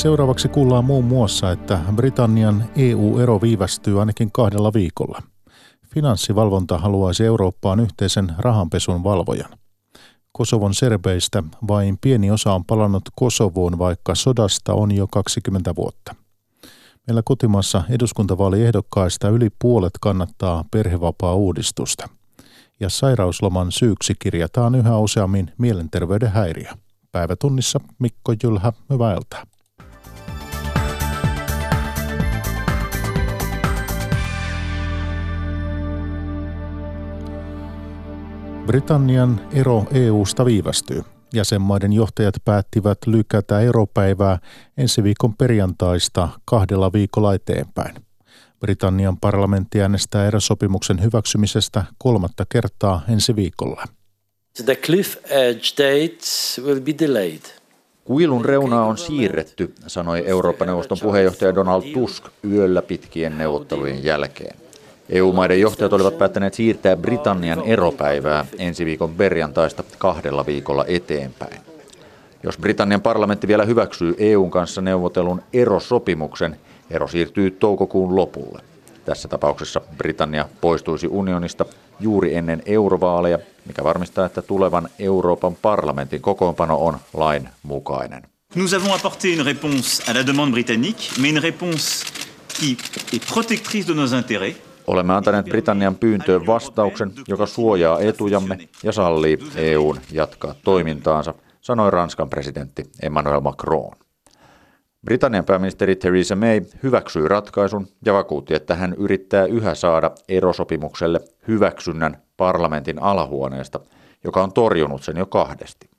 Seuraavaksi kuullaan muun muassa, että Britannian EU-ero viivästyy ainakin kahdella viikolla. Finanssivalvonta haluaisi Eurooppaan yhteisen rahanpesun valvojan. Kosovon serbeistä vain pieni osa on palannut Kosovoon, vaikka sodasta on jo 20 vuotta. Meillä kotimaassa eduskuntavaaliehdokkaista yli puolet kannattaa perhevapaa-uudistusta. Ja sairausloman syyksi kirjataan yhä useammin mielenterveyden häiriö. Päivätunnissa Mikko Jylhä, hyvää iltaa. Britannian ero EUsta viivästyy. Jäsenmaiden johtajat päättivät lykätä eropäivää ensi viikon perjantaista kahdella viikolla eteenpäin. Britannian parlamentti äänestää erosopimuksen hyväksymisestä kolmatta kertaa ensi viikolla. The cliff edge dates will be delayed. Kuilun reunaa on siirretty, sanoi Euroopan neuvoston puheenjohtaja Donald Tusk yöllä pitkien neuvottelujen jälkeen. EU-maiden johtajat olivat päättäneet siirtää Britannian eropäivää ensi viikon perjantaista kahdella viikolla eteenpäin. Jos Britannian parlamentti vielä hyväksyy EUn kanssa neuvotellun erosopimuksen, ero siirtyy toukokuun lopulle. Tässä tapauksessa Britannia poistuisi unionista juuri ennen eurovaaleja, mikä varmistaa, että tulevan Euroopan parlamentin kokoonpano on lain mukainen. Nous avons apporté une réponse à la demande britannique, mais une réponse qui est protectrice de nos intérêts Olemme antaneet Britannian pyyntöön vastauksen, joka suojaa etujamme ja sallii EUn jatkaa toimintaansa, sanoi Ranskan presidentti Emmanuel Macron. Britannian pääministeri Theresa May hyväksyi ratkaisun ja vakuutti, että hän yrittää yhä saada erosopimukselle hyväksynnän parlamentin alahuoneesta, joka on torjunut sen jo kahdesti.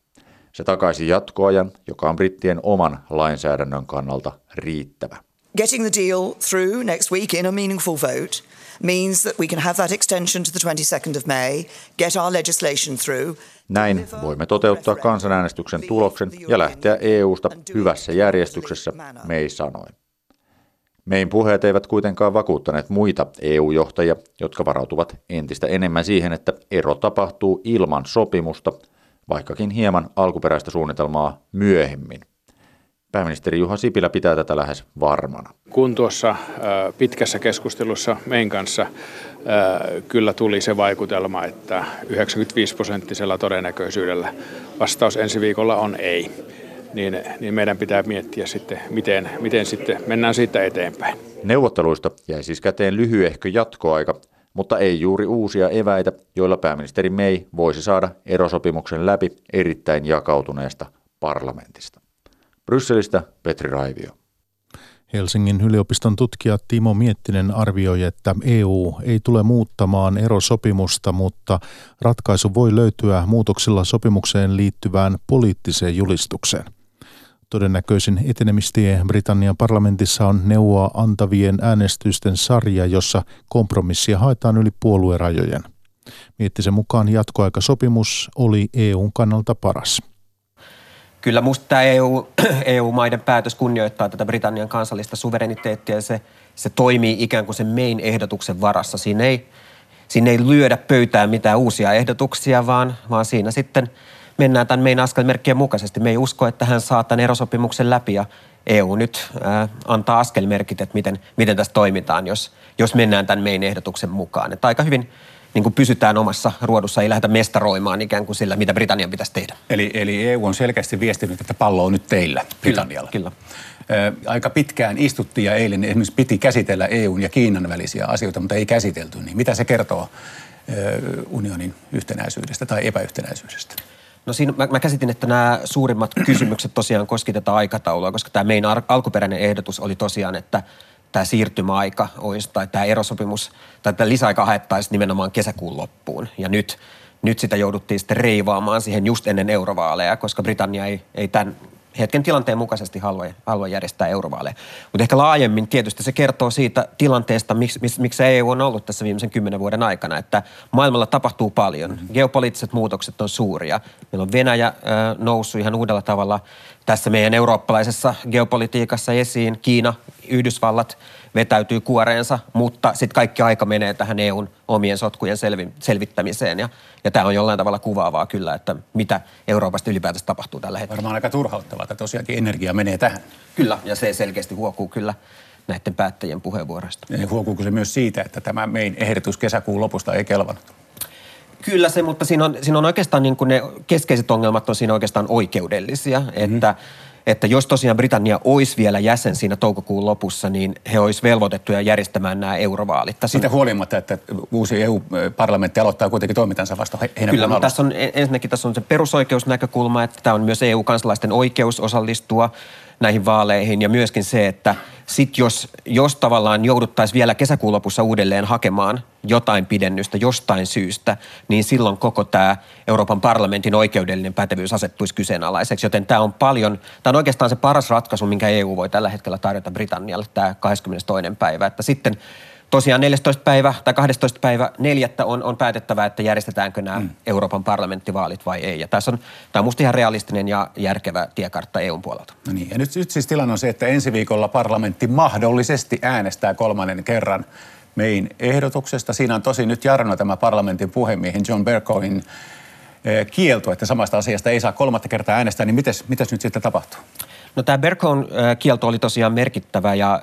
Se takaisi jatkoajan, joka on brittien oman lainsäädännön kannalta riittävä. Getting the deal through next week in a meaningful vote means that we can have that extension to the 22nd of May, get our legislation through. Näin voimme toteuttaa kansanäänestyksen tuloksen ja lähteä EUsta hyvässä järjestyksessä, May sanoi. Mein puheet eivät kuitenkaan vakuuttaneet muita EU-johtajia, jotka varautuvat entistä enemmän siihen, että ero tapahtuu ilman sopimusta, vaikkakin hieman alkuperäistä suunnitelmaa myöhemmin. Pääministeri Juha Sipilä pitää tätä lähes varmana. Kun tuossa pitkässä keskustelussa meidän kanssa kyllä tuli se vaikutelma, että 95 prosenttisella todennäköisyydellä vastaus ensi viikolla on ei, niin, niin meidän pitää miettiä sitten, miten, miten sitten mennään siitä eteenpäin. Neuvotteluista jäi siis käteen lyhyehkö jatkoaika, mutta ei juuri uusia eväitä, joilla pääministeri May voisi saada erosopimuksen läpi erittäin jakautuneesta parlamentista. Brysselistä Petri Raivio. Helsingin yliopiston tutkija Timo Miettinen arvioi, että EU ei tule muuttamaan erosopimusta, mutta ratkaisu voi löytyä muutoksilla sopimukseen liittyvään poliittiseen julistukseen. Todennäköisin etenemistie Britannian parlamentissa on neuvoa antavien äänestysten sarja, jossa kompromissia haetaan yli puoluerajojen. Miettisen mukaan jatkoaikasopimus oli EUn kannalta paras kyllä musta tämä EU, EU-maiden päätös kunnioittaa tätä Britannian kansallista suvereniteettia ja se, se toimii ikään kuin sen main ehdotuksen varassa. Siinä ei, siinä ei lyödä pöytään mitään uusia ehdotuksia, vaan, vaan siinä sitten mennään tämän meidän askelmerkkien mukaisesti. Me ei usko, että hän saa tämän erosopimuksen läpi ja EU nyt ää, antaa askelmerkit, että miten, miten tässä toimitaan, jos, jos mennään tämän meidän ehdotuksen mukaan. Että aika hyvin niin kuin pysytään omassa ruodussa, ei lähdetä mestaroimaan ikään kuin sillä, mitä Britannian pitäisi tehdä. Eli, eli EU on selkeästi viestinyt, että pallo on nyt teillä, Britannialla. Kyllä, kyllä. Aika pitkään istuttiin ja eilen esimerkiksi piti käsitellä EUn ja Kiinan välisiä asioita, mutta ei käsitelty. Niin mitä se kertoo unionin yhtenäisyydestä tai epäyhtenäisyydestä? No siinä mä, mä käsitin, että nämä suurimmat kysymykset tosiaan koski tätä aikataulua, koska tämä meidän alkuperäinen ehdotus oli tosiaan, että tämä siirtymäaika olisi, tai tämä erosopimus, tai tämä lisäaika haettaisiin nimenomaan kesäkuun loppuun. Ja nyt, nyt sitä jouduttiin sitten reivaamaan siihen just ennen eurovaaleja, koska Britannia ei, ei tämän hetken tilanteen mukaisesti halua, halua järjestää eurovaaleja. Mutta ehkä laajemmin tietysti se kertoo siitä tilanteesta, miksi, miksi EU on ollut tässä viimeisen kymmenen vuoden aikana, että maailmalla tapahtuu paljon. Geopoliittiset muutokset on suuria. Meillä on Venäjä äh, noussut ihan uudella tavalla tässä meidän eurooppalaisessa geopolitiikassa esiin. Kiina Yhdysvallat vetäytyy kuoreensa, mutta sitten kaikki aika menee tähän EUn omien sotkujen selvi, selvittämiseen. Ja, ja tämä on jollain tavalla kuvaavaa kyllä, että mitä Euroopasta ylipäätänsä tapahtuu tällä hetkellä. Varmaan aika turhauttavaa, että tosiaankin energia menee tähän. Kyllä, ja se selkeästi huokuu kyllä näiden päättäjien puheenvuoroista. Ja huokuuko se myös siitä, että tämä mein ehdotus kesäkuun lopusta ei kelvannut? Kyllä se, mutta siinä on, siinä on oikeastaan niin kuin ne keskeiset ongelmat on siinä oikeastaan oikeudellisia, mm-hmm. että että jos tosiaan Britannia olisi vielä jäsen siinä toukokuun lopussa, niin he olisi velvoitettuja järjestämään nämä eurovaalit. Tässä Siitä on... huolimatta, että uusi EU-parlamentti aloittaa kuitenkin toimintansa vasta heinäkuun Kyllä, mutta tässä on ensinnäkin tässä on se perusoikeusnäkökulma, että tämä on myös EU-kansalaisten oikeus osallistua näihin vaaleihin ja myöskin se, että sit jos, jos tavallaan jouduttaisiin vielä kesäkuun lopussa uudelleen hakemaan jotain pidennystä jostain syystä, niin silloin koko tämä Euroopan parlamentin oikeudellinen pätevyys asettuisi kyseenalaiseksi. Joten tämä on paljon, tämä on oikeastaan se paras ratkaisu, minkä EU voi tällä hetkellä tarjota Britannialle, tämä 22. päivä. Että sitten tosiaan 14. päivä tai 12. päivä neljättä on, on päätettävä, että järjestetäänkö nämä mm. Euroopan parlamenttivaalit vai ei. Ja tässä on, tämä on musta ihan realistinen ja järkevä tiekartta EUn puolelta. No niin, ja nyt, nyt siis tilanne on se, että ensi viikolla parlamentti mahdollisesti äänestää kolmannen kerran mein ehdotuksesta. Siinä on tosi nyt Jarno tämä parlamentin puhemiehen John Bercoin eh, kielto, että samasta asiasta ei saa kolmatta kertaa äänestää, niin mites, mitäs nyt sitten tapahtuu? No tämä Berkon kielto oli tosiaan merkittävä, ja,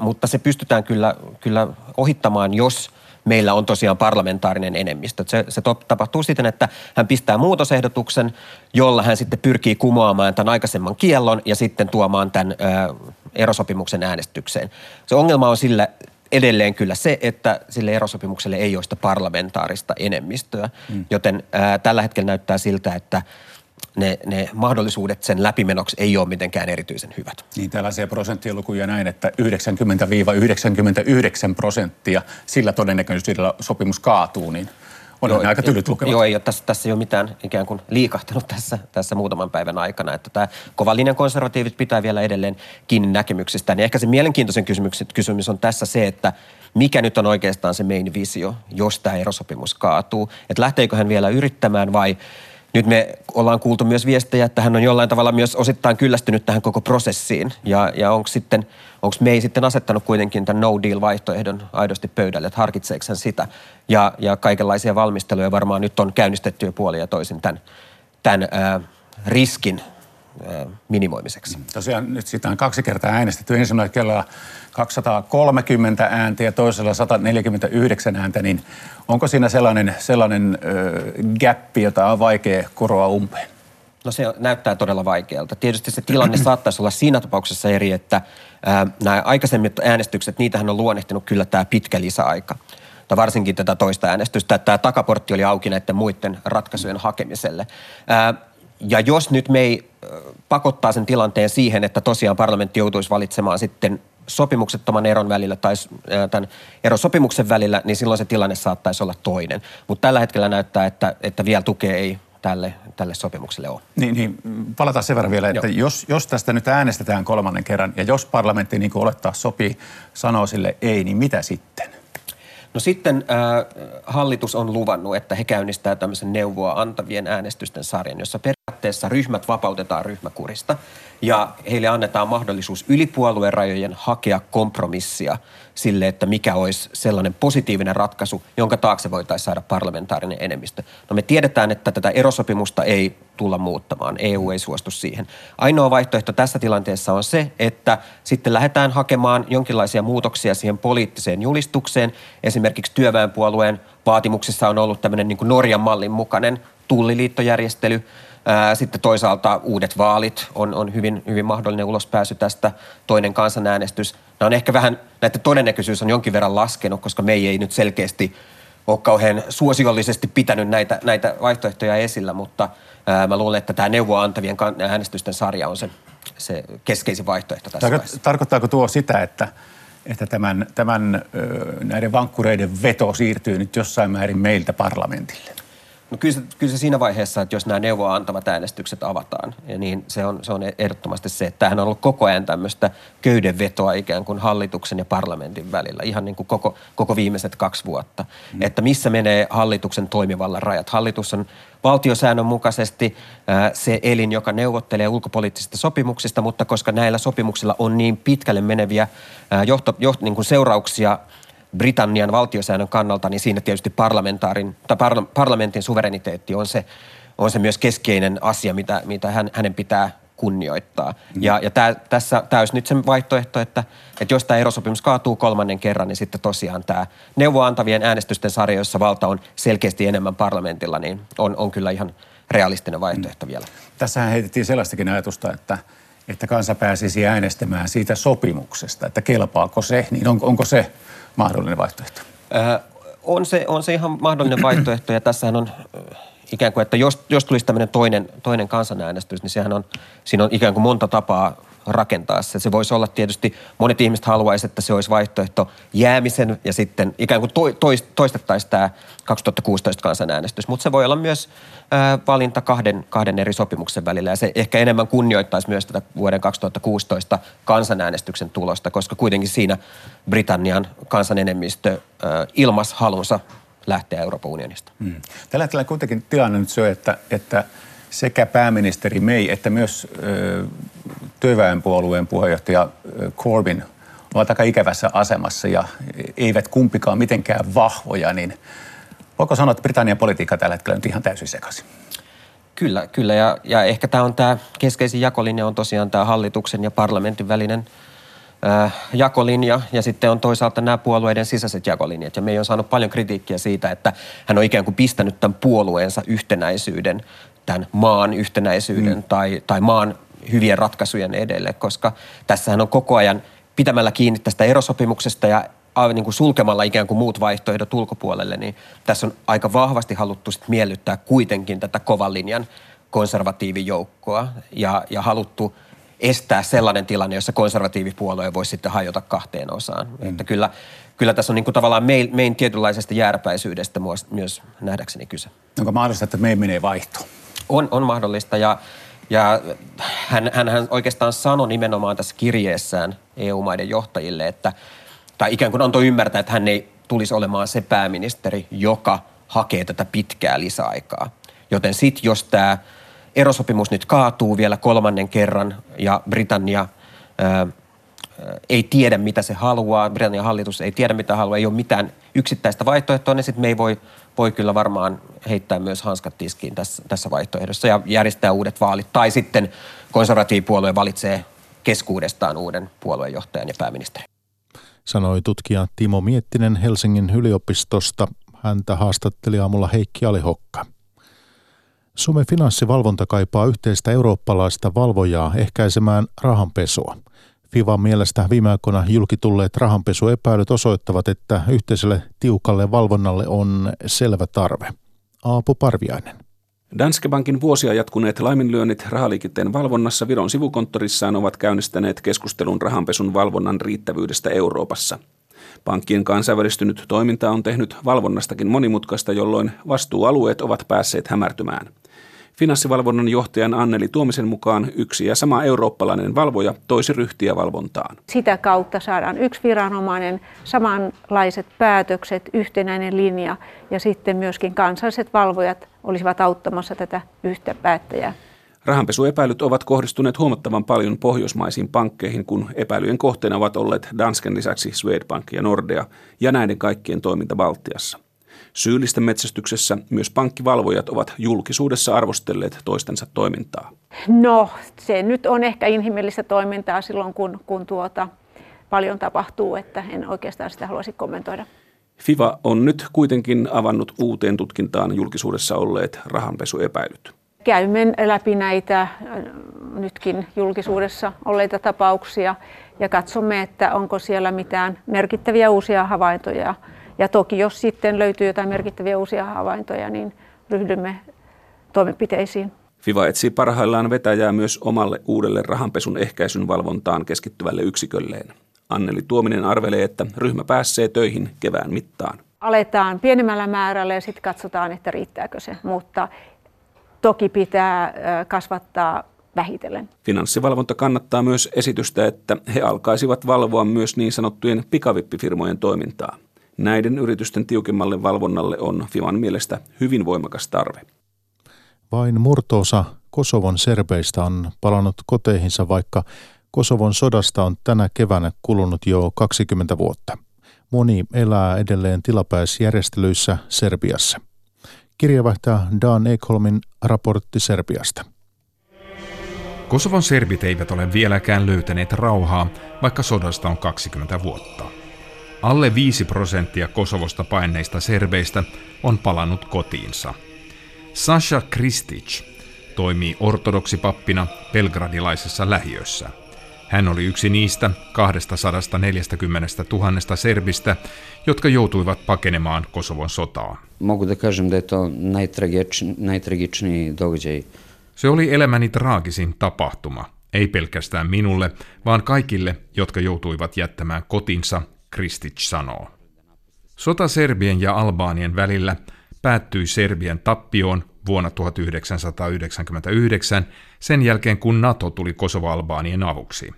mutta se pystytään kyllä, kyllä ohittamaan, jos meillä on tosiaan parlamentaarinen enemmistö. Se, se tapahtuu siten, että hän pistää muutosehdotuksen, jolla hän sitten pyrkii kumoamaan tämän aikaisemman kiellon ja sitten tuomaan tämän ö, erosopimuksen äänestykseen. Se ongelma on sillä edelleen kyllä se, että sille erosopimukselle ei ole sitä parlamentaarista enemmistöä, mm. joten ää, tällä hetkellä näyttää siltä, että – ne, ne mahdollisuudet sen läpimenoksi ei ole mitenkään erityisen hyvät. Niin tällaisia prosenttilukuja näin, että 90-99 prosenttia sillä todennäköisyydellä sopimus kaatuu, niin on joo, aika tylyt lukemat. Joo, ei ole, tässä, tässä ei ole mitään ikään kuin liikahtanut tässä, tässä muutaman päivän aikana. Että tämä kova linjan konservatiivit pitää vielä edelleen kiinni näkemyksistä. Niin ehkä se mielenkiintoisen kysymys, kysymys on tässä se, että mikä nyt on oikeastaan se main visio, jos tämä erosopimus kaatuu. Että lähteekö hän vielä yrittämään vai nyt me ollaan kuultu myös viestejä, että hän on jollain tavalla myös osittain kyllästynyt tähän koko prosessiin. Ja, ja onko sitten, onko me ei sitten asettanut kuitenkin tämän no deal vaihtoehdon aidosti pöydälle, että harkitseeko hän sitä. Ja, ja kaikenlaisia valmisteluja varmaan nyt on käynnistetty jo puoli ja toisin tämän, tämän ää, riskin minimoimiseksi. Tosiaan nyt sitä on kaksi kertaa äänestetty. Ensimmäisellä kello 230 ääntä ja toisella 149 ääntä, niin onko siinä sellainen, sellainen ö, gappi, jota on vaikea kuroa umpeen? No se näyttää todella vaikealta. Tietysti se tilanne saattaisi olla siinä tapauksessa eri, että ää, nämä aikaisemmat äänestykset, niitähän on luonnehtinut kyllä tämä pitkä lisäaika. Tai varsinkin tätä toista äänestystä, että tämä takaportti oli auki näiden muiden ratkaisujen hakemiselle. Ää, ja jos nyt me ei pakottaa sen tilanteen siihen, että tosiaan parlamentti joutuisi valitsemaan sitten sopimuksettoman eron välillä tai tämän erosopimuksen välillä, niin silloin se tilanne saattaisi olla toinen. Mutta tällä hetkellä näyttää, että, että vielä tukea ei tälle, tälle sopimukselle ole. Niin, niin palataan sen verran vielä, että jos, jos tästä nyt äänestetään kolmannen kerran ja jos parlamentti niin kuin olettaa sopii, sanoo sille ei, niin mitä sitten? No sitten äh, hallitus on luvannut, että he käynnistää tämmöisen neuvoa antavien äänestysten sarjan, jossa periaatteessa ryhmät vapautetaan ryhmäkurista. Ja heille annetaan mahdollisuus yli puolueen rajojen hakea kompromissia sille, että mikä olisi sellainen positiivinen ratkaisu, jonka taakse voitaisiin saada parlamentaarinen enemmistö. No me tiedetään, että tätä erosopimusta ei tulla muuttamaan. EU ei suostu siihen. Ainoa vaihtoehto tässä tilanteessa on se, että sitten lähdetään hakemaan jonkinlaisia muutoksia siihen poliittiseen julistukseen. Esimerkiksi työväenpuolueen vaatimuksissa on ollut tämmöinen niin kuin Norjan mallin mukainen tulliliittojärjestely. Sitten toisaalta uudet vaalit on, on hyvin, hyvin mahdollinen ulospääsy tästä, toinen kansanäänestys. Nämä on ehkä vähän, näiden todennäköisyys on jonkin verran laskenut, koska me ei nyt selkeästi ole kauhean suosiollisesti pitänyt näitä, näitä vaihtoehtoja esillä, mutta ää, mä luulen, että tämä neuvoa antavien äänestysten sarja on se, se keskeisin vaihtoehto tässä Tarko- Tarkoittaako tuo sitä, että, että tämän, tämän, näiden vankkureiden veto siirtyy nyt jossain määrin meiltä parlamentille? No kyllä se, kyllä se siinä vaiheessa, että jos nämä neuvoa antavat äänestykset avataan, ja niin se on, se on ehdottomasti se, että tämähän on ollut koko ajan tämmöistä köydenvetoa ikään kuin hallituksen ja parlamentin välillä, ihan niin kuin koko, koko viimeiset kaksi vuotta. Mm. Että missä menee hallituksen toimivallan rajat. Hallitus on valtiosäännön mukaisesti se elin, joka neuvottelee ulkopoliittisista sopimuksista, mutta koska näillä sopimuksilla on niin pitkälle meneviä johto, johto, niin kuin seurauksia – Britannian valtiosäännön kannalta, niin siinä tietysti parlamentaarin, tai parla, parlamentin suvereniteetti on se, on se myös keskeinen asia, mitä, mitä hän, hänen pitää kunnioittaa. Mm. Ja, ja tää, tässä tämä olisi nyt se vaihtoehto, että, että jos tämä erosopimus kaatuu kolmannen kerran, niin sitten tosiaan tämä neuvoantavien äänestysten sarja, jossa valta on selkeästi enemmän parlamentilla, niin on, on kyllä ihan realistinen vaihtoehto mm. vielä. Tässähän heitettiin sellaistakin ajatusta, että, että kansa pääsisi äänestämään siitä sopimuksesta, että kelpaako se, niin on, onko se mahdollinen vaihtoehto? Äh, on, se, on se ihan mahdollinen vaihtoehto ja tässähän on äh, ikään kuin, että jos, jos tulisi tämmöinen toinen, toinen kansanäänestys, niin sehän on, siinä on ikään kuin monta tapaa rakentaa se. Se voisi olla tietysti, monet ihmiset haluaisivat, että se olisi vaihtoehto jäämisen ja sitten ikään kuin toistettaisiin tämä 2016 kansanäänestys. Mutta se voi olla myös ää, valinta kahden, kahden eri sopimuksen välillä ja se ehkä enemmän kunnioittaisi myös tätä vuoden 2016 kansanäänestyksen tulosta, koska kuitenkin siinä Britannian kansanenemmistö ää, ilmas halunsa lähteä Euroopan unionista. Hmm. Tällä hetkellä kuitenkin tilanne nyt se, että, että sekä pääministeri May että myös ö, työväenpuolueen puheenjohtaja Corbyn ovat aika ikävässä asemassa ja eivät kumpikaan mitenkään vahvoja, niin voiko sanoa, että Britannian politiikka tällä hetkellä on ihan täysin sekaisin? Kyllä, kyllä. Ja, ja ehkä tämä on tämä keskeisin jakolinja on tosiaan tämä hallituksen ja parlamentin välinen äh, jakolinja ja sitten on toisaalta nämä puolueiden sisäiset jakolinjat. Ja me ei ole saanut paljon kritiikkiä siitä, että hän on ikään kuin pistänyt tämän puolueensa yhtenäisyyden, tämän maan yhtenäisyyden mm. tai, tai maan hyvien ratkaisujen edelle, koska tässähän on koko ajan pitämällä kiinni tästä erosopimuksesta ja niin kuin sulkemalla ikään kuin muut vaihtoehdot ulkopuolelle, niin tässä on aika vahvasti haluttu sit miellyttää kuitenkin tätä kovan linjan konservatiivijoukkoa ja, ja haluttu estää sellainen tilanne, jossa konservatiivipuolue voisi sitten hajota kahteen osaan. Mm. Että kyllä, kyllä tässä on niin kuin tavallaan mein, mein tietynlaisesta jääräpäisyydestä myös nähdäkseni kyse. Onko mahdollista, että me menee vaihtoon? On, on mahdollista ja ja hän, hän, hän oikeastaan sanoi nimenomaan tässä kirjeessään EU-maiden johtajille, että, tai ikään kuin antoi ymmärtää, että hän ei tulisi olemaan se pääministeri, joka hakee tätä pitkää lisäaikaa. Joten sitten jos tämä erosopimus nyt kaatuu vielä kolmannen kerran ja Britannia ää, ei tiedä, mitä se haluaa, Britannian hallitus ei tiedä, mitä haluaa, ei ole mitään yksittäistä vaihtoehtoa, niin sitten me ei voi voi kyllä varmaan heittää myös hanskat tiskiin tässä, tässä vaihtoehdossa ja järjestää uudet vaalit. Tai sitten konservatiivipuolue valitsee keskuudestaan uuden puoluejohtajan ja pääministerin. Sanoi tutkija Timo Miettinen Helsingin yliopistosta. Häntä haastatteli aamulla Heikki Alihokka. Suomen finanssivalvonta kaipaa yhteistä eurooppalaista valvojaa ehkäisemään rahanpesua – Fivan mielestä viime aikoina julkitulleet rahanpesuepäilyt osoittavat, että yhteiselle tiukalle valvonnalle on selvä tarve. Aapo Parviainen. Danske Bankin vuosia jatkuneet laiminlyönnit rahaliikenteen valvonnassa Viron sivukonttorissaan ovat käynnistäneet keskustelun rahanpesun valvonnan riittävyydestä Euroopassa. Pankkien kansainvälistynyt toiminta on tehnyt valvonnastakin monimutkaista, jolloin vastuualueet ovat päässeet hämärtymään – Finanssivalvonnan johtajan Anneli Tuomisen mukaan yksi ja sama eurooppalainen valvoja toisi ryhtiä valvontaan. Sitä kautta saadaan yksi viranomainen, samanlaiset päätökset, yhtenäinen linja ja sitten myöskin kansalliset valvojat olisivat auttamassa tätä yhtä päättäjää. Rahanpesuepäilyt ovat kohdistuneet huomattavan paljon pohjoismaisiin pankkeihin, kun epäilyjen kohteena ovat olleet Dansken lisäksi Swedbank ja Nordea ja näiden kaikkien toiminta Baltiassa. Syyllisten metsästyksessä myös pankkivalvojat ovat julkisuudessa arvostelleet toistensa toimintaa. No, se nyt on ehkä inhimillistä toimintaa silloin, kun, kun tuota, paljon tapahtuu, että en oikeastaan sitä haluaisi kommentoida. FIVA on nyt kuitenkin avannut uuteen tutkintaan julkisuudessa olleet rahanpesuepäilyt. Käymme läpi näitä äh, nytkin julkisuudessa olleita tapauksia ja katsomme, että onko siellä mitään merkittäviä uusia havaintoja ja toki jos sitten löytyy jotain merkittäviä uusia havaintoja, niin ryhdymme toimenpiteisiin. FIVA etsii parhaillaan vetäjää myös omalle uudelle rahanpesun ehkäisyn valvontaan keskittyvälle yksikölleen. Anneli Tuominen arvelee, että ryhmä pääsee töihin kevään mittaan. aletaan pienemmällä määrällä ja sitten katsotaan, että riittääkö se. Mutta toki pitää kasvattaa vähitellen. Finanssivalvonta kannattaa myös esitystä, että he alkaisivat valvoa myös niin sanottujen pikavippifirmojen toimintaa. Näiden yritysten tiukimmalle valvonnalle on Fiman mielestä hyvin voimakas tarve. Vain murtoosa Kosovon serbeistä on palannut koteihinsa, vaikka Kosovon sodasta on tänä keväänä kulunut jo 20 vuotta. Moni elää edelleen tilapäisjärjestelyissä Serbiassa. Kirjavaihtaja Dan Ekholmin raportti Serbiasta. Kosovon serbit eivät ole vieläkään löytäneet rauhaa, vaikka sodasta on 20 vuotta. Alle 5 prosenttia Kosovosta paineista serbeistä on palannut kotiinsa. Sasha Kristic toimii ortodoksipappina belgradilaisessa lähiössä. Hän oli yksi niistä 240 000 serbistä, jotka joutuivat pakenemaan Kosovon sotaa. Mogu da kažem da je to najtragičniji događaj se oli elämäni traagisin tapahtuma, ei pelkästään minulle, vaan kaikille, jotka joutuivat jättämään kotinsa, Kristic sanoo. Sota Serbien ja Albaanien välillä päättyi Serbian tappioon vuonna 1999 sen jälkeen kun NATO tuli Kosovo-Albaanien avuksi.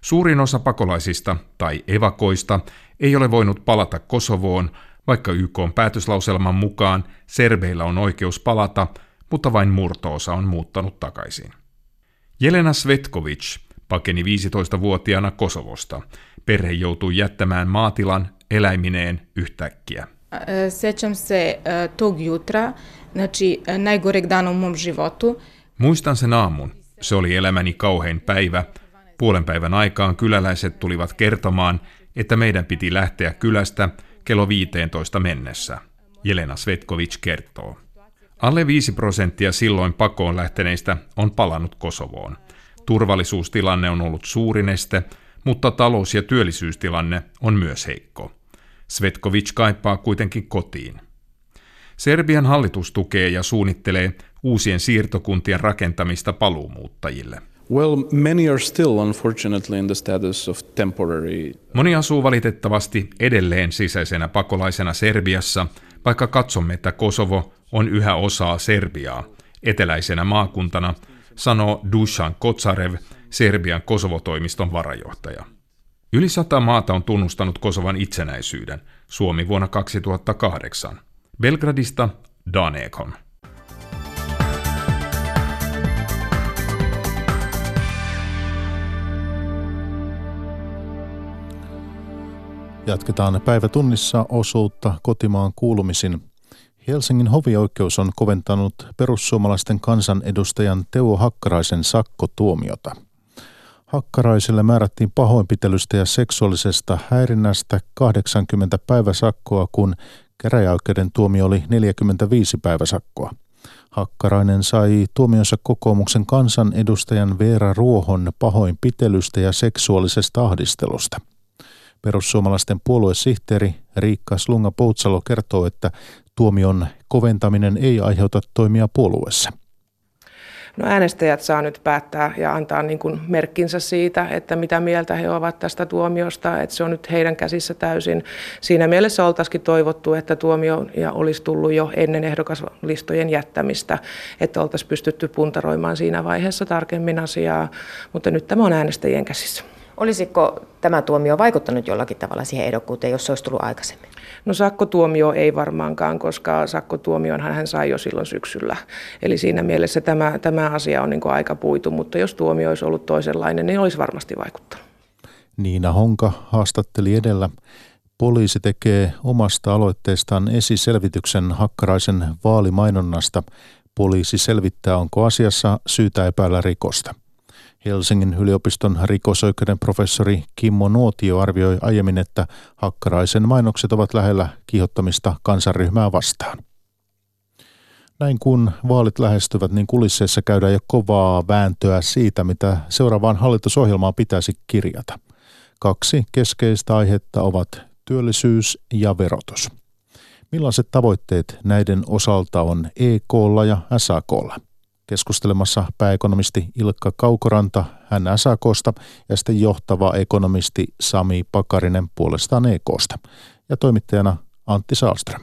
Suurin osa pakolaisista tai evakoista ei ole voinut palata Kosovoon, vaikka YK päätöslauselman mukaan serbeillä on oikeus palata – mutta vain murtoosa on muuttanut takaisin. Jelena Svetkovic pakeni 15-vuotiaana Kosovosta. Perhe joutui jättämään maatilan eläimineen yhtäkkiä. Sećam se tog jutra, znači najgoreg dana u mom životu. Muistan sen aamun. Se oli elämäni kauhein päivä. Puolen päivän aikaan kyläläiset tulivat kertomaan, että meidän piti lähteä kylästä kello 15 mennessä. Jelena Svetkovic kertoo. Alle 5 prosenttia silloin pakoon lähteneistä on palannut Kosovoon. Turvallisuustilanne on ollut suurin este, mutta talous- ja työllisyystilanne on myös heikko. Svetkovic kaipaa kuitenkin kotiin. Serbian hallitus tukee ja suunnittelee uusien siirtokuntien rakentamista paluumuuttajille. Well, many are still unfortunately in the status of temporary. Moni asuu valitettavasti edelleen sisäisenä pakolaisena Serbiassa, vaikka katsomme, että Kosovo on yhä osaa Serbiaa eteläisenä maakuntana, sanoo Dusan Kotsarev, Serbian Kosovo-toimiston varajohtaja. Yli sata maata on tunnustanut Kosovan itsenäisyyden, Suomi vuonna 2008. Belgradista Danekon. Jatketaan päivätunnissa osuutta kotimaan kuulumisin. Helsingin hovioikeus on koventanut perussuomalaisten kansanedustajan Teuvo Hakkaraisen sakkotuomiota. Hakkaraiselle määrättiin pahoinpitelystä ja seksuaalisesta häirinnästä 80 päiväsakkoa, kun käräjäoikeuden tuomio oli 45 päiväsakkoa. Hakkarainen sai tuomionsa kokoomuksen kansanedustajan Veera Ruohon pahoinpitelystä ja seksuaalisesta ahdistelusta. Perussuomalaisten puoluesihteeri Riikka Slunga Poutsalo kertoo, että tuomion koventaminen ei aiheuta toimia puolueessa. No äänestäjät saa nyt päättää ja antaa niin kuin merkkinsä siitä, että mitä mieltä he ovat tästä tuomiosta, että se on nyt heidän käsissä täysin. Siinä mielessä oltaisikin toivottu, että tuomio olisi tullut jo ennen ehdokaslistojen jättämistä, että oltaisiin pystytty puntaroimaan siinä vaiheessa tarkemmin asiaa, mutta nyt tämä on äänestäjien käsissä. Olisiko tämä tuomio vaikuttanut jollakin tavalla siihen ehdokkuuteen, jos se olisi tullut aikaisemmin? No sakkotuomio ei varmaankaan, koska sakkotuomionhan hän sai jo silloin syksyllä. Eli siinä mielessä tämä, tämä asia on niin aika puitu, mutta jos tuomio olisi ollut toisenlainen, niin olisi varmasti vaikuttanut. Niina Honka haastatteli edellä. Poliisi tekee omasta aloitteestaan esiselvityksen Hakkaraisen vaalimainonnasta. Poliisi selvittää, onko asiassa syytä epäillä rikosta. Helsingin yliopiston rikosoikeuden professori Kimmo Nuotio arvioi aiemmin, että Hakkaraisen mainokset ovat lähellä kiihottamista kansanryhmää vastaan. Näin kun vaalit lähestyvät, niin kulisseissa käydään jo kovaa vääntöä siitä, mitä seuraavaan hallitusohjelmaan pitäisi kirjata. Kaksi keskeistä aihetta ovat työllisyys ja verotus. Millaiset tavoitteet näiden osalta on EKlla ja SAKlla? Keskustelemassa pääekonomisti Ilkka Kaukoranta, hän SAKsta, ja sitten johtava ekonomisti Sami Pakarinen puolestaan EKsta. Ja toimittajana Antti Saalström.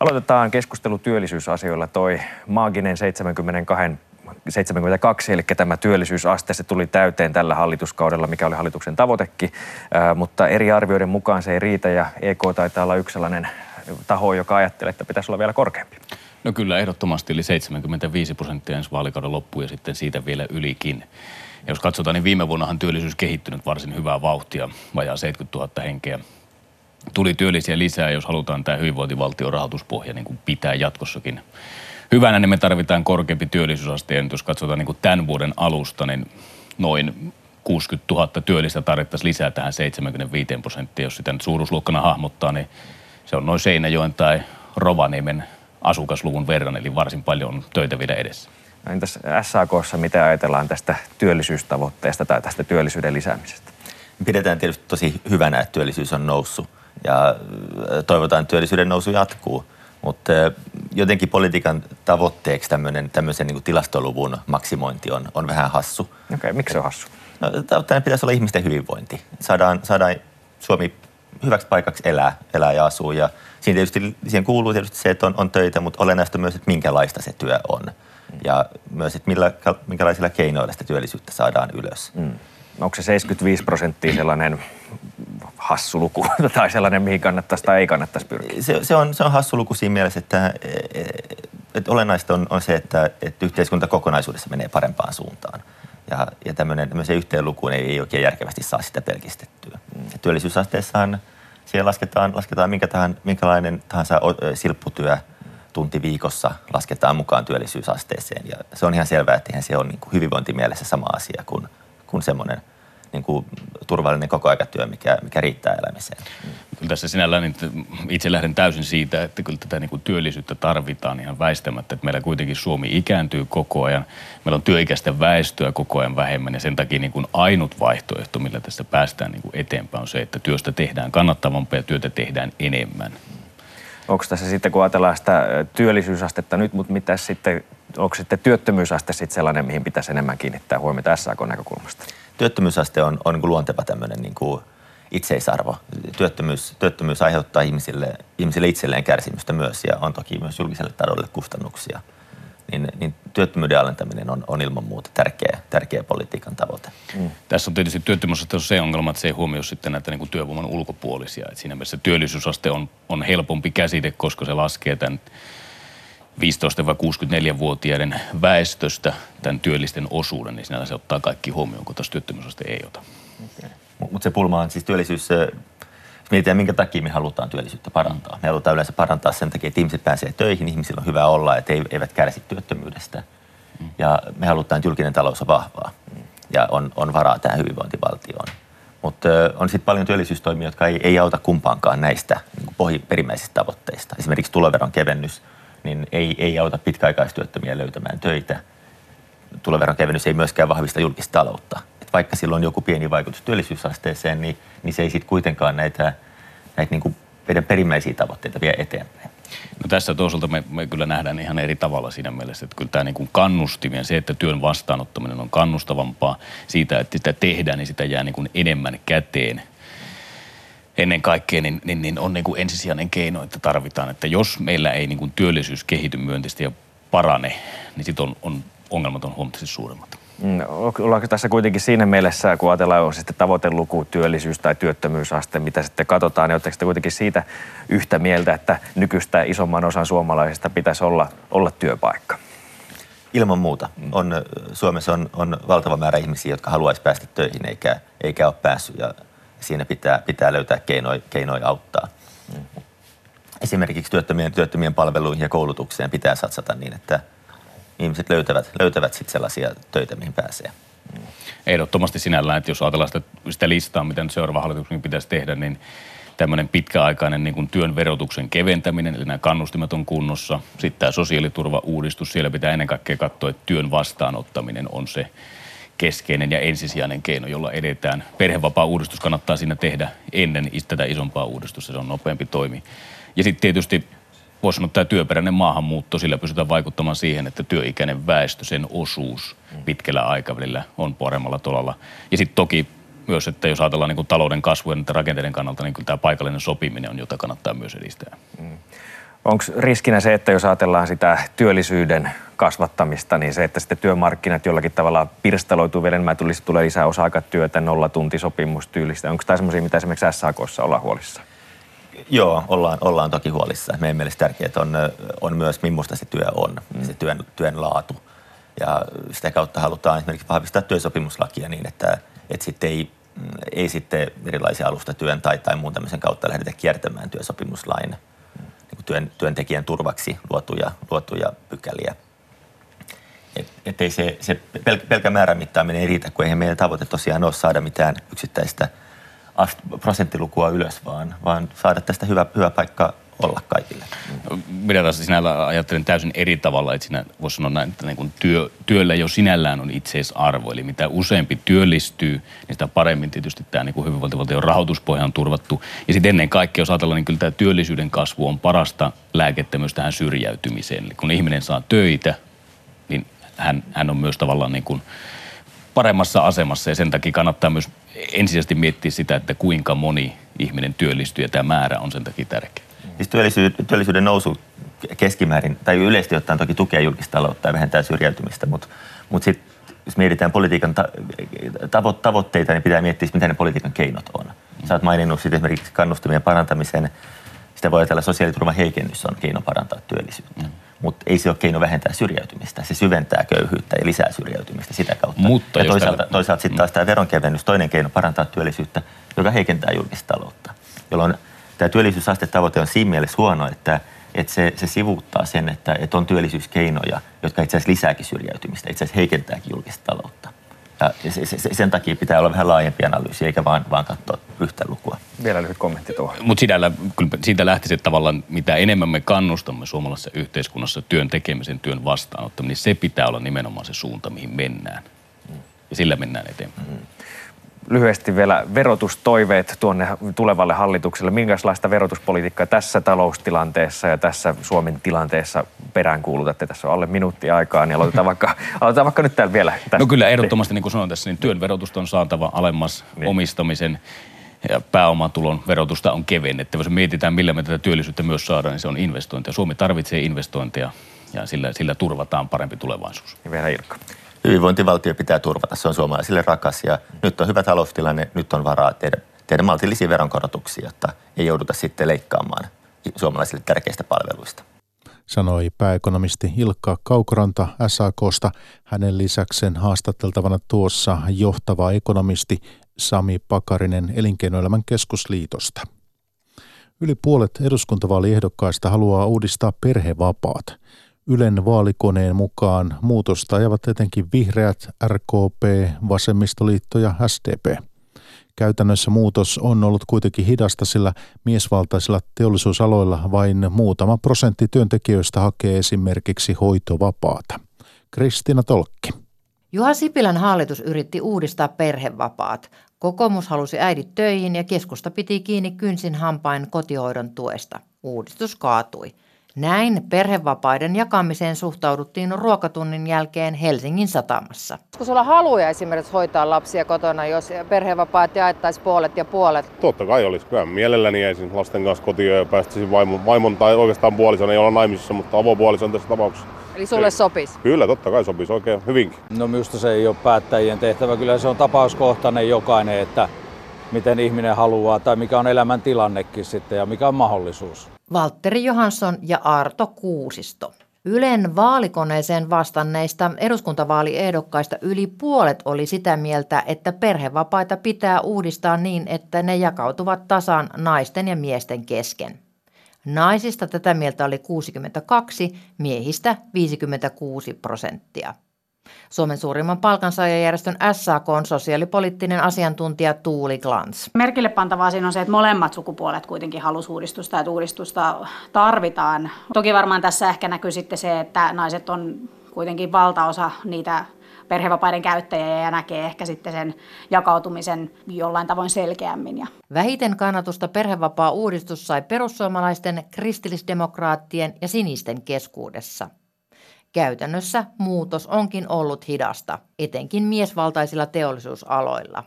Aloitetaan keskustelu työllisyysasioilla. Toi maaginen 72 72, eli tämä työllisyysaste, se tuli täyteen tällä hallituskaudella, mikä oli hallituksen tavoitekin, mutta eri arvioiden mukaan se ei riitä ja EK taitaa olla yksi sellainen taho, joka ajattelee, että pitäisi olla vielä korkeampi. No kyllä ehdottomasti, eli 75 prosenttia ensi vaalikauden loppuun ja sitten siitä vielä ylikin. Ja jos katsotaan, niin viime vuonnahan työllisyys kehittynyt varsin hyvää vauhtia, vajaa 70 000 henkeä. Tuli työllisiä lisää, jos halutaan tämä hyvinvointivaltion rahoituspohja niin kuin pitää jatkossakin hyvänä, niin me tarvitaan korkeampi työllisyysaste. Ja nyt jos katsotaan niin kuin tämän vuoden alusta, niin noin 60 000 työllistä tarvittaisiin lisää tähän 75 prosenttia. Jos sitä nyt suuruusluokkana hahmottaa, niin se on noin Seinäjoen tai Rovaniemen asukasluvun verran, eli varsin paljon on töitä vielä edessä. No entäs SAKssa, mitä ajatellaan tästä työllisyystavoitteesta tai tästä työllisyyden lisäämisestä? Pidetään tietysti tosi hyvänä, että työllisyys on noussut ja toivotaan, että työllisyyden nousu jatkuu. Mutta jotenkin politiikan tavoitteeksi tämmöinen, tämmöisen niin tilastoluvun maksimointi on, on vähän hassu. Okei, okay, miksi se on hassu? No, tavoitteena pitäisi olla ihmisten hyvinvointi. Saadaan, saadaan Suomi hyväksi paikaksi elää, elää ja asuu. Ja siinä, tietysti, siihen kuuluu tietysti se, että on, on töitä, mutta olennaista myös, että minkälaista se työ on. Ja myös, että millä, minkälaisilla keinoilla sitä työllisyyttä saadaan ylös. Mm. Onko se 75 prosenttia sellainen hassu luku tai sellainen, mihin kannattaisi tai ei kannattaisi pyrkiä? Se, se, on, se on hassu luku siinä mielessä, että, että olennaista on, on se, että, että yhteiskunta kokonaisuudessa menee parempaan suuntaan. Ja, ja tämmöinen, tämmöisen yhteenlukuun ei, ei oikein järkevästi saa sitä pelkistettyä. Mm. työllisyysasteessahan siellä lasketaan, lasketaan minkä tahansa, minkälainen tahansa silpputyö tunti viikossa lasketaan mukaan työllisyysasteeseen. Ja se on ihan selvää, että se ole niin kuin hyvinvointimielessä sama asia kuin, kuin semmoinen – niin kuin turvallinen kokoaikatyö, mikä, mikä riittää elämiseen. Kyllä tässä sinällään niin itse lähden täysin siitä, että kyllä tätä niin kuin työllisyyttä tarvitaan ihan väistämättä. Että meillä kuitenkin Suomi ikääntyy koko ajan. Meillä on työikäistä väestöä koko ajan vähemmän ja sen takia niin kuin ainut vaihtoehto, millä tässä päästään niin kuin eteenpäin on se, että työstä tehdään kannattavampaa ja työtä tehdään enemmän. Onko tässä sitten, kun ajatellaan sitä työllisyysastetta nyt, mutta mitä sitten, onko sitten työttömyysaste sitten sellainen, mihin pitäisi enemmän kiinnittää huomiota SAK-näkökulmasta? Työttömyysaste on, on niin luonteva tämmöinen niin kuin itseisarvo. Työttömyys, työttömyys aiheuttaa ihmisille, ihmisille itselleen kärsimystä myös ja on toki myös julkiselle taloudelle kustannuksia. Niin, niin työttömyyden alentaminen on, on ilman muuta tärkeä, tärkeä politiikan tavoite. Mm. Tässä on tietysti työttömyysaste se ongelma, että se ei huomioi sitten näitä niin kuin työvoiman ulkopuolisia. Et siinä mielessä työllisyysaste on, on helpompi käsite, koska se laskee tämän 15-64-vuotiaiden väestöstä tämän työllisten osuuden, niin sinällä se ottaa kaikki huomioon, kun taas työttömyysaste ei ota. Okay. Mutta se pulma on siis työllisyys, jos mietitään, minkä takia me halutaan työllisyyttä parantaa. Me halutaan yleensä parantaa sen takia, että ihmiset pääsee töihin, ihmisillä on hyvä olla, että eivät kärsi työttömyydestä. Mm. Ja me halutaan, että julkinen talous on vahvaa ja on, on varaa tähän hyvinvointivaltioon. Mutta on sitten paljon työllisyystoimia, jotka ei, ei auta kumpaankaan näistä niin perimmäisistä tavoitteista. Esimerkiksi tuloveron kevennys – niin ei, ei auta pitkäaikaistyöttömiä löytämään töitä. Tuloveron kevennys ei myöskään vahvista julkista taloutta. Et vaikka sillä on joku pieni vaikutus työllisyysasteeseen, niin, niin se ei sitten kuitenkaan näitä, näitä niin kuin meidän perimmäisiä tavoitteita vie eteenpäin. No tässä toisaalta me, me kyllä nähdään ihan eri tavalla siinä mielessä, että kyllä tämä niin kuin kannustimien, se, että työn vastaanottaminen on kannustavampaa siitä, että sitä tehdään, niin sitä jää niin kuin enemmän käteen – ennen kaikkea niin, niin, niin on niin kuin ensisijainen keino, että tarvitaan, että jos meillä ei niin kuin työllisyys kehity myönteisesti ja parane, niin sitten on, on ongelmat on huomattavasti suuremmat. No, ollaanko tässä kuitenkin siinä mielessä, kun ajatellaan on sitten tavoiteluku, työllisyys tai työttömyysaste, mitä sitten katsotaan, niin oletteko sitten kuitenkin siitä yhtä mieltä, että nykyistä isomman osan suomalaisista pitäisi olla, olla työpaikka? Ilman muuta. On, Suomessa on, on valtava määrä ihmisiä, jotka haluaisi päästä töihin eikä, eikä ole päässyt. Ja siinä pitää, pitää löytää keinoja, keinoja auttaa. Mm. Esimerkiksi työttömien, työttömien palveluihin ja koulutukseen pitää satsata niin, että ihmiset löytävät, löytävät sit sellaisia töitä, mihin pääsee. Mm. Ehdottomasti sinällään, että jos ajatellaan sitä, sitä listaa, mitä nyt seuraava hallituksen pitäisi tehdä, niin tämmöinen pitkäaikainen niin kuin työn verotuksen keventäminen, eli nämä kannustimet on kunnossa. Sitten tämä sosiaaliturva-uudistus, siellä pitää ennen kaikkea katsoa, että työn vastaanottaminen on se keskeinen ja ensisijainen keino, jolla edetään. Perhevapaa-uudistus kannattaa siinä tehdä ennen tätä isompaa uudistusta, se on nopeampi toimi. Ja sitten tietysti voisi sanoa, että tämä työperäinen maahanmuutto, sillä pystytään vaikuttamaan siihen, että työikäinen väestö, sen osuus pitkällä aikavälillä on paremmalla tolalla. Ja sitten toki myös, että jos ajatellaan niin kuin talouden kasvua ja rakenteiden kannalta, niin kyllä tämä paikallinen sopiminen on, jota kannattaa myös edistää. Mm. Onko riskinä se, että jos ajatellaan sitä työllisyyden kasvattamista, niin se, että sitten työmarkkinat jollakin tavalla pirstaloituu vielä enemmän, tulisi, tulee lisää osa-aikatyötä, nollatuntisopimustyylistä. Onko tämä semmoisia, mitä esimerkiksi SAKssa ollaan huolissa? Joo, ollaan, ollaan toki huolissa. Meidän mielestä tärkeää on, on myös, millaista se työ on, mm. se työn, työn laatu. Ja sitä kautta halutaan esimerkiksi vahvistaa työsopimuslakia niin, että, että sitten ei, ei sitten erilaisia alustatyön tai, tai muun tämmöisen kautta lähdetä kiertämään työsopimuslain niin työn, työntekijän turvaksi luotuja, luotuja pykäliä. Et, et se, se pel, pelkä määrän mittaaminen ei riitä, kun eihän meidän tavoite tosiaan ole saada mitään yksittäistä prosenttilukua ylös, vaan, vaan saada tästä hyvä, hyvä paikka olla kaikille. Minä taas sinällä ajattelen täysin eri tavalla, että siinä voisi sanoa näin, että niin kuin työ, työllä jo sinällään on itseisarvo. Eli mitä useampi työllistyy, niin sitä paremmin tietysti tämä niin hyvinvointivaltion rahoituspohja on turvattu. Ja sitten ennen kaikkea, jos ajatellaan, niin kyllä tämä työllisyyden kasvu on parasta lääkettä myös tähän syrjäytymiseen. Eli kun ihminen saa töitä, niin hän, hän on myös tavallaan niin kuin paremmassa asemassa ja sen takia kannattaa myös ensisijaisesti miettiä sitä, että kuinka moni ihminen työllistyy ja tämä määrä on sen takia tärkeä. Siis työllisyyden, työllisyyden nousu keskimäärin, tai yleisesti ottaen toki tukee julkista taloutta ja vähentää syrjäytymistä, mutta, mutta sitten jos mietitään politiikan tavo, tavoitteita, niin pitää miettiä, mitä ne politiikan keinot on. Sä oot maininnut sitten esimerkiksi kannustimien parantamisen. Sitä voi ajatella, sosiaaliturvan heikennys on keino parantaa työllisyyttä. Mm. Mutta ei se ole keino vähentää syrjäytymistä. Se syventää köyhyyttä ja lisää syrjäytymistä sitä kautta. Mutta ja toisaalta, tällä... toisaalta sitten taas tämä veronkevennys, toinen keino parantaa työllisyyttä, joka heikentää julkista taloutta. Jolloin tämä työllisyysastetavoite on siinä mielessä huono, että, että se, se sivuuttaa sen, että, että on työllisyyskeinoja, jotka itse asiassa lisääkin syrjäytymistä, itse asiassa heikentääkin julkista taloutta. Ja se, se, sen takia pitää olla vähän laajempi analyysi, eikä vaan, vaan katsoa yhtä lukua. Vielä lyhyt kommentti tuohon. Mutta siitä lähtisi, että tavallaan mitä enemmän me kannustamme suomalaisessa yhteiskunnassa työn tekemisen, työn vastaanottaminen, niin se pitää olla nimenomaan se suunta, mihin mennään. Ja sillä mennään eteenpäin. Mm-hmm lyhyesti vielä verotustoiveet tuonne tulevalle hallitukselle. Minkälaista verotuspolitiikkaa tässä taloustilanteessa ja tässä Suomen tilanteessa peräänkuulutatte? Tässä on alle minuutti aikaa, niin aloitetaan vaikka, aloitetaan vaikka nyt täällä vielä. Tästä. No kyllä ehdottomasti, niin kuin sanoin tässä, niin työn verotusta on saatava alemmas niin. omistamisen ja pääomatulon verotusta on kevennettävä. Jos mietitään, millä me tätä työllisyyttä myös saadaan, niin se on investointia. Suomi tarvitsee investointeja ja sillä, sillä turvataan parempi tulevaisuus. Ja vielä Ilkka hyvinvointivaltio pitää turvata. Se on suomalaisille rakas ja nyt on hyvä taloustilanne, nyt on varaa tehdä, tehdä maltillisia veronkorotuksia, jotta ei jouduta sitten leikkaamaan suomalaisille tärkeistä palveluista. Sanoi pääekonomisti Ilkka Kaukoranta SAKsta. Hänen lisäkseen haastateltavana tuossa johtava ekonomisti Sami Pakarinen Elinkeinoelämän keskusliitosta. Yli puolet eduskuntavaaliehdokkaista haluaa uudistaa perhevapaat – Ylen vaalikoneen mukaan muutosta ajavat etenkin vihreät, RKP, vasemmistoliitto ja SDP. Käytännössä muutos on ollut kuitenkin hidasta, sillä miesvaltaisilla teollisuusaloilla vain muutama prosentti työntekijöistä hakee esimerkiksi hoitovapaata. Kristina Tolkki. Juha Sipilän hallitus yritti uudistaa perhevapaat. Kokoomus halusi äidit töihin ja keskusta piti kiinni kynsin hampain kotihoidon tuesta. Uudistus kaatui. Näin perhevapaiden jakamiseen suhtauduttiin ruokatunnin jälkeen Helsingin satamassa. Kun sulla haluaa esimerkiksi hoitaa lapsia kotona, jos perhevapaat jaettaisiin puolet ja puolet? Totta kai olisi. Kyllä mielelläni jäisin lasten kanssa kotiin ja päästäisin vaimon, vaimon tai oikeastaan puolison, ei olla naimisissa, mutta avopuolison tässä tapauksessa. Eli sulle sopisi? Kyllä, totta kai sopisi oikein hyvinkin. No minusta se ei ole päättäjien tehtävä. Kyllä se on tapauskohtainen jokainen, että miten ihminen haluaa tai mikä on elämän tilannekin sitten ja mikä on mahdollisuus. Valtteri Johansson ja Arto Kuusisto. Ylen vaalikoneeseen vastanneista eduskuntavaaliehdokkaista yli puolet oli sitä mieltä, että perhevapaita pitää uudistaa niin, että ne jakautuvat tasan naisten ja miesten kesken. Naisista tätä mieltä oli 62, miehistä 56 prosenttia. Suomen suurimman palkansaajajärjestön SAK on sosiaalipoliittinen asiantuntija Tuuli Glans. Merkille pantavaa siinä on se, että molemmat sukupuolet kuitenkin halusivat uudistusta, että uudistusta tarvitaan. Toki varmaan tässä ehkä näkyy sitten se, että naiset on kuitenkin valtaosa niitä perhevapaiden käyttäjiä ja näkee ehkä sitten sen jakautumisen jollain tavoin selkeämmin. Vähiten kannatusta perhevapaa-uudistus sai perussuomalaisten, kristillisdemokraattien ja sinisten keskuudessa. Käytännössä muutos onkin ollut hidasta, etenkin miesvaltaisilla teollisuusaloilla.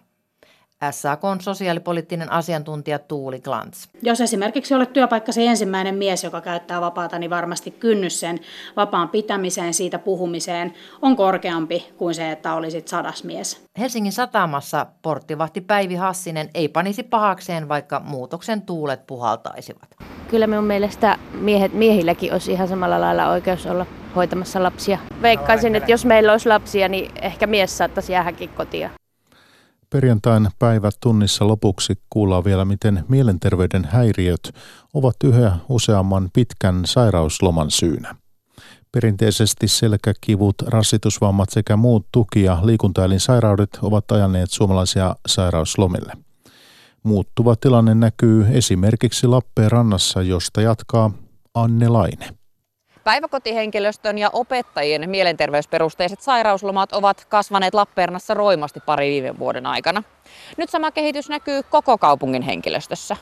SAKn sosiaalipoliittinen asiantuntija Tuuli Glantz. Jos esimerkiksi olet työpaikkasi ensimmäinen mies, joka käyttää vapaata, niin varmasti kynnys sen vapaan pitämiseen, siitä puhumiseen on korkeampi kuin se, että olisit sadas mies. Helsingin satamassa porttivahti Päivi Hassinen ei panisi pahakseen, vaikka muutoksen tuulet puhaltaisivat. Kyllä minun mielestä miehet, miehilläkin olisi ihan samalla lailla oikeus olla hoitamassa lapsia. Veikkaisin, että jos meillä olisi lapsia, niin ehkä mies saattaisi jäädäkin kotia. Perjantain päivät tunnissa lopuksi kuullaan vielä, miten mielenterveyden häiriöt ovat yhä useamman pitkän sairausloman syynä. Perinteisesti selkäkivut, rassitusvammat sekä muut tuki- ja liikuntaelinsairaudet ovat ajaneet suomalaisia sairauslomille. Muuttuva tilanne näkyy esimerkiksi Lappeenrannassa, josta jatkaa Anne Laine. Päiväkotihenkilöstön ja opettajien mielenterveysperusteiset sairauslomat ovat kasvaneet Lappeenrannassa roimasti pari viime vuoden aikana. Nyt sama kehitys näkyy koko kaupungin henkilöstössä.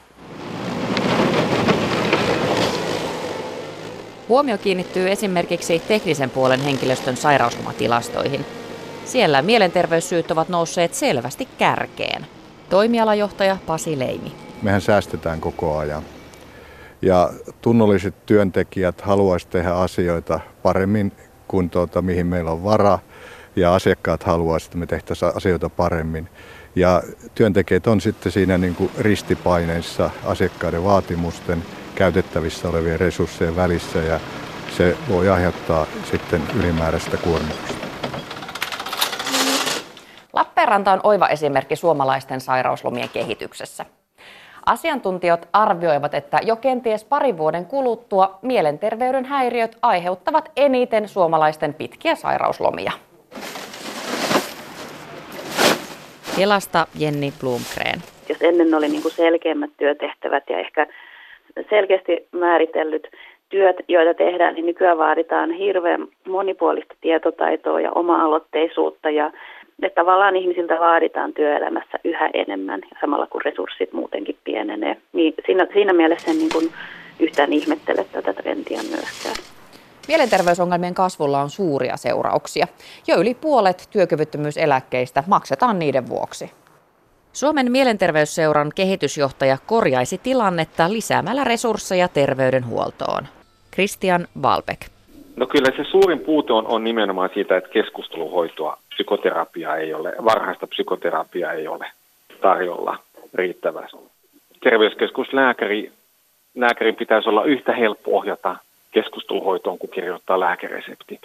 Huomio kiinnittyy esimerkiksi teknisen puolen henkilöstön sairauslomatilastoihin. Siellä mielenterveyssyyt ovat nousseet selvästi kärkeen. Toimialajohtaja Pasi Leimi. Mehän säästetään koko ajan. Ja tunnolliset työntekijät haluaisivat tehdä asioita paremmin kuin tuota, mihin meillä on vara. Ja asiakkaat haluaisivat, että me tehtäisiin asioita paremmin. Ja työntekijät on sitten siinä niin kuin ristipaineissa asiakkaiden vaatimusten käytettävissä olevien resurssien välissä ja se voi aiheuttaa sitten ylimääräistä kuormitusta. Lappeenranta on oiva esimerkki suomalaisten sairauslomien kehityksessä. Asiantuntijat arvioivat, että jo kenties parin vuoden kuluttua mielenterveyden häiriöt aiheuttavat eniten suomalaisten pitkiä sairauslomia. Kelasta Jenni Blomgren. Jos ennen oli niin kuin selkeämmät työtehtävät ja ehkä selkeästi määritellyt työt, joita tehdään, niin nykyään vaaditaan hirveän monipuolista tietotaitoa ja oma-aloitteisuutta ja että tavallaan ihmisiltä vaaditaan työelämässä yhä enemmän samalla kun resurssit muutenkin pienenee. Niin siinä, siinä mielessä en niin kuin yhtään ihmettele tätä trendiä myöskään. Mielenterveysongelmien kasvulla on suuria seurauksia. Jo yli puolet työkyvyttömyyseläkkeistä maksetaan niiden vuoksi. Suomen mielenterveysseuran kehitysjohtaja korjaisi tilannetta lisäämällä resursseja terveydenhuoltoon. Christian Valbeck. No kyllä se suurin puute on, on nimenomaan siitä, että keskusteluhoitoa, psykoterapiaa ei ole, varhaista psykoterapiaa ei ole tarjolla riittävästi. Terveyskeskuslääkäri, lääkärin pitäisi olla yhtä helppo ohjata keskusteluhoitoon kuin kirjoittaa lääkeresepti.